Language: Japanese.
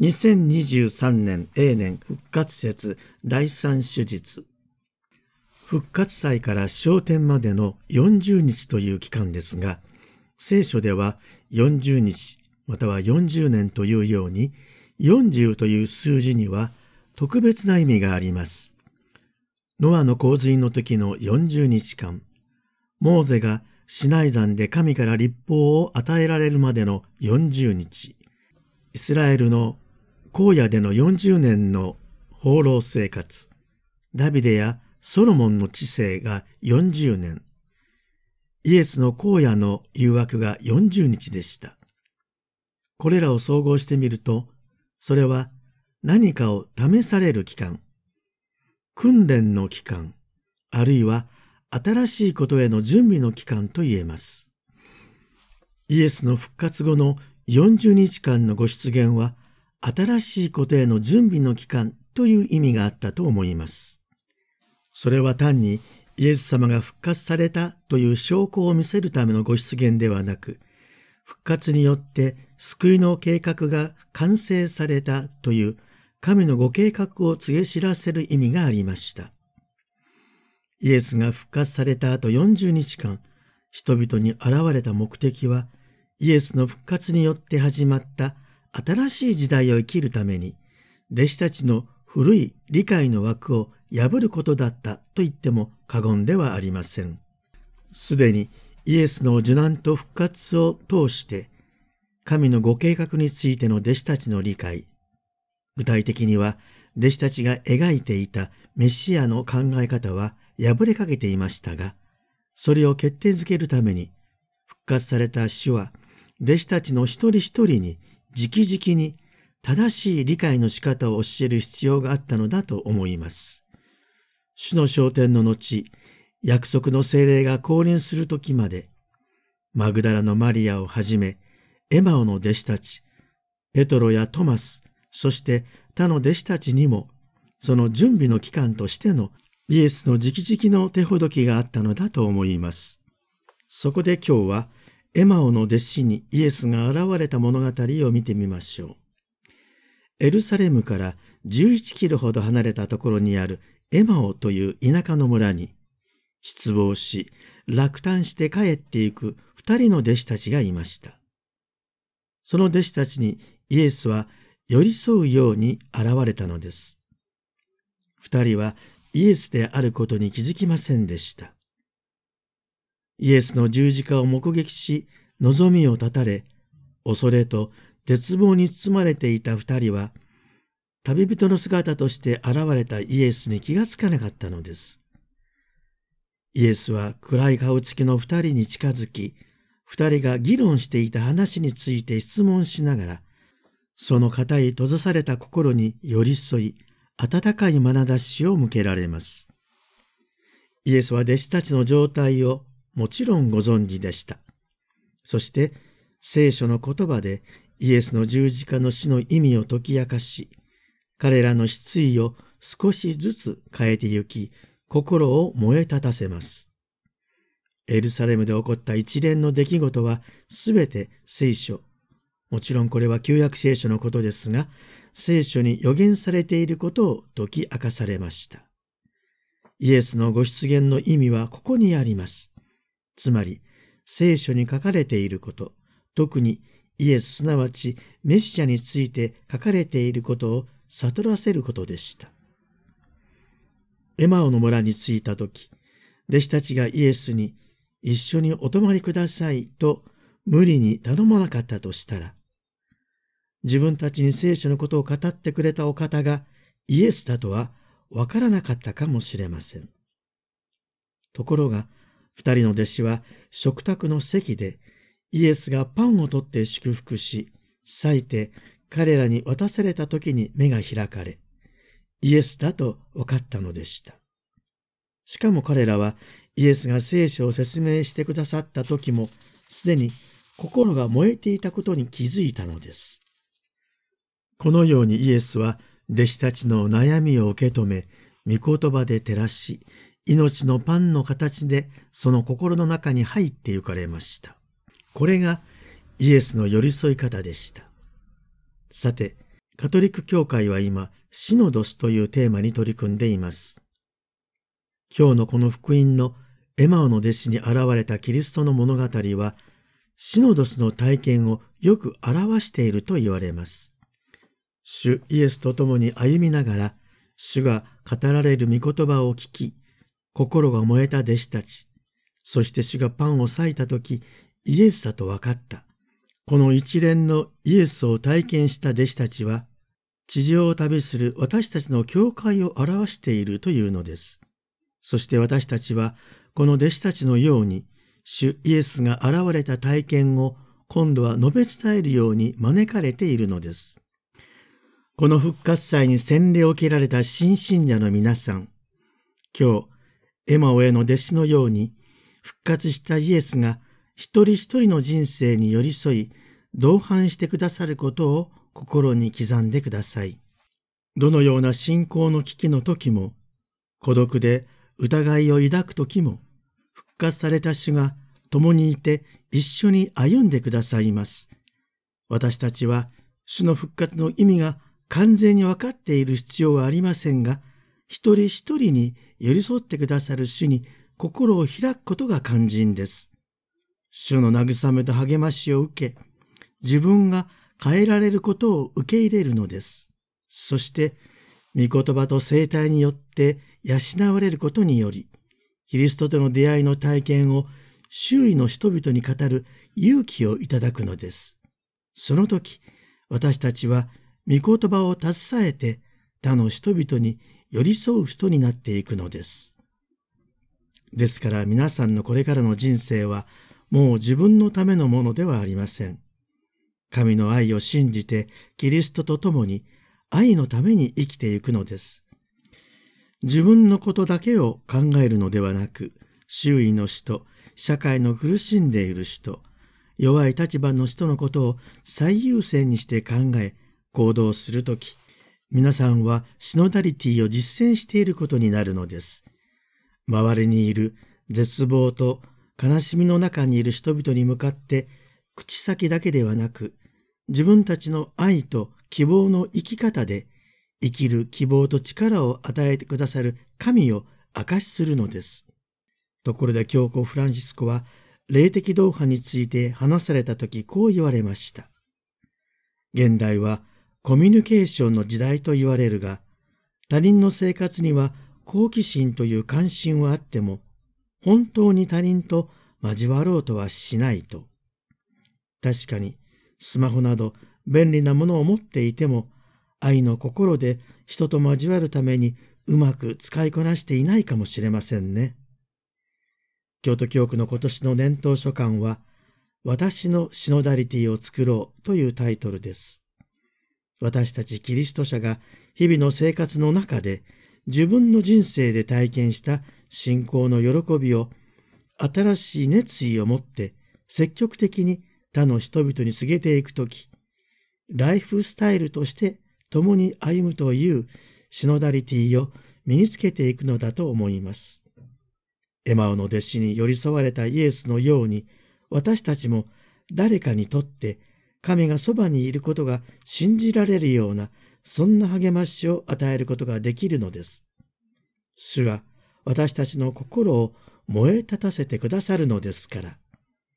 2023年永年復活節第三手術復活祭から昇天までの40日という期間ですが聖書では40日または40年というように40という数字には特別な意味があります。ノアの洪水の時の40日間、モーゼがシナイ山で神から立法を与えられるまでの40日、イスラエルの荒野での40年の放浪生活、ダビデやソロモンの知性が40年、イエスの荒野の誘惑が40日でした。これらを総合してみると、それは何かを試される期間、訓練の期間、あるいは新しいことへの準備の期間と言えます。イエスの復活後の40日間のご出現は、新しいことへの準備の期間という意味があったと思います。それは単にイエス様が復活されたという証拠を見せるためのご出現ではなく、復活によって救いの計画が完成されたという神のご計画を告げ知らせる意味がありました。イエスが復活された後40日間、人々に現れた目的は、イエスの復活によって始まった新しい時代を生きるために、弟子たちの古い理解の枠を破ることだったと言っても過言ではありません。すでにイエスの受難と復活を通して、神のご計画についての弟子たちの理解、具体的には弟子たちが描いていたメシアの考え方は破れかけていましたが、それを決定づけるために、復活された主は、弟子たちの一人一人に直々に正しい理解の仕方を教える必要があったのだと思います。主の昇天の後、約束の精霊が降臨する時まで、マグダラのマリアをはじめ、エマオの弟子たち、ペトロやトマス、そして他の弟子たちにも、その準備の期間としてのイエスの直々の手ほどきがあったのだと思います。そこで今日は、エマオの弟子にイエスが現れた物語を見てみましょう。エルサレムから11キロほど離れたところにあるエマオという田舎の村に、失望し、落胆して帰っていく二人の弟子たちがいました。その弟子たちにイエスは寄り添うように現れたのです。二人はイエスであることに気づきませんでした。イエスの十字架を目撃し、望みを絶たれ、恐れと絶望に包まれていた二人は、旅人の姿として現れたイエスに気がつかなかったのです。イエスは暗い顔つきの二人に近づき、二人が議論していた話について質問しながら、その固い閉ざされた心に寄り添い、温かい眼差しを向けられます。イエスは弟子たちの状態をもちろんご存知でした。そして聖書の言葉でイエスの十字架の死の意味を解き明かし、彼らの失意を少しずつ変えてゆき、心を燃え立たせます。エルサレムで起こった一連の出来事はすべて聖書。もちろんこれは旧約聖書のことですが、聖書に予言されていることを解き明かされました。イエスのご出現の意味はここにあります。つまり、聖書に書かれていること、特にイエスすなわちメッシャについて書かれていることを悟らせることでした。エマオの村に着いた時、弟子たちがイエスに一緒にお泊まりくださいと無理に頼まなかったとしたら、自分たちに聖書のことを語ってくれたお方がイエスだとはわからなかったかもしれません。ところが、二人の弟子は食卓の席でイエスがパンを取って祝福し、裂いて彼らに渡された時に目が開かれ、イエスだと分かったのでした。しかも彼らはイエスが聖書を説明してくださった時も、すでに心が燃えていたことに気づいたのです。このようにイエスは弟子たちの悩みを受け止め、御言葉で照らし、命のパンの形でその心の中に入って行かれました。これがイエスの寄り添い方でした。さて、カトリック教会は今、シノドスというテーマに取り組んでいます。今日のこの福音のエマオの弟子に現れたキリストの物語は、シノドスの体験をよく表していると言われます。主イエスと共に歩みながら、主が語られる御言葉を聞き、心が燃えた弟子たち、そして主がパンを裂いたとき、イエスだと分かった。この一連のイエスを体験した弟子たちは、地上を旅する私たちの教会を表しているというのです。そして私たちは、この弟子たちのように、主イエスが現れた体験を今度は述べ伝えるように招かれているのです。この復活祭に洗礼を受けられた新信者の皆さん、今日、エマオへの弟子のように、復活したイエスが一人一人の人生に寄り添い、同伴してくださることを心に刻んでください。どのような信仰の危機の時も、孤独で疑いを抱く時も、復活された主が共にいて一緒に歩んでくださいます。私たちは主の復活の意味が完全に分かっている必要はありませんが、一人一人に寄り添ってくださる主に心を開くことが肝心です。主の慰めと励ましを受け、自分が変えられることを受け入れるのです。そして、御言葉と生態によって養われることにより、キリストとの出会いの体験を周囲の人々に語る勇気をいただくのです。その時、私たちは御言葉を携えて他の人々に寄り添う人になっていくのです。ですから皆さんのこれからの人生はもう自分のためのものではありません。神の愛を信じてキリストと共に愛のために生きていくのです。自分のことだけを考えるのではなく、周囲の人、社会の苦しんでいる人、弱い立場の人のことを最優先にして考え、行動するとき、皆さんはシノダリティを実践していることになるのです。周りにいる絶望と悲しみの中にいる人々に向かって口先だけではなく自分たちの愛と希望の生き方で生きる希望と力を与えてくださる神を証しするのです。ところで教皇フランシスコは霊的同伴について話された時こう言われました。現代はコミュニケーションの時代と言われるが他人の生活には好奇心という関心はあっても本当に他人と交わろうとはしないと。確かに、スマホなど便利なものを持っていても、愛の心で人と交わるためにうまく使いこなしていないかもしれませんね。京都教区の今年の年頭書簡は、私のシノダリティを作ろうというタイトルです。私たちキリスト者が日々の生活の中で自分の人生で体験した信仰の喜びを新しい熱意を持って積極的に他の人々に告げていくとき、ライフスタイルとして共に歩むというシノダリティを身につけていくのだと思います。エマオの弟子に寄り添われたイエスのように、私たちも誰かにとって神がそばにいることが信じられるようなそんな励ましを与えることができるのです。主は私たちの心を燃え立たせてくださるのですから。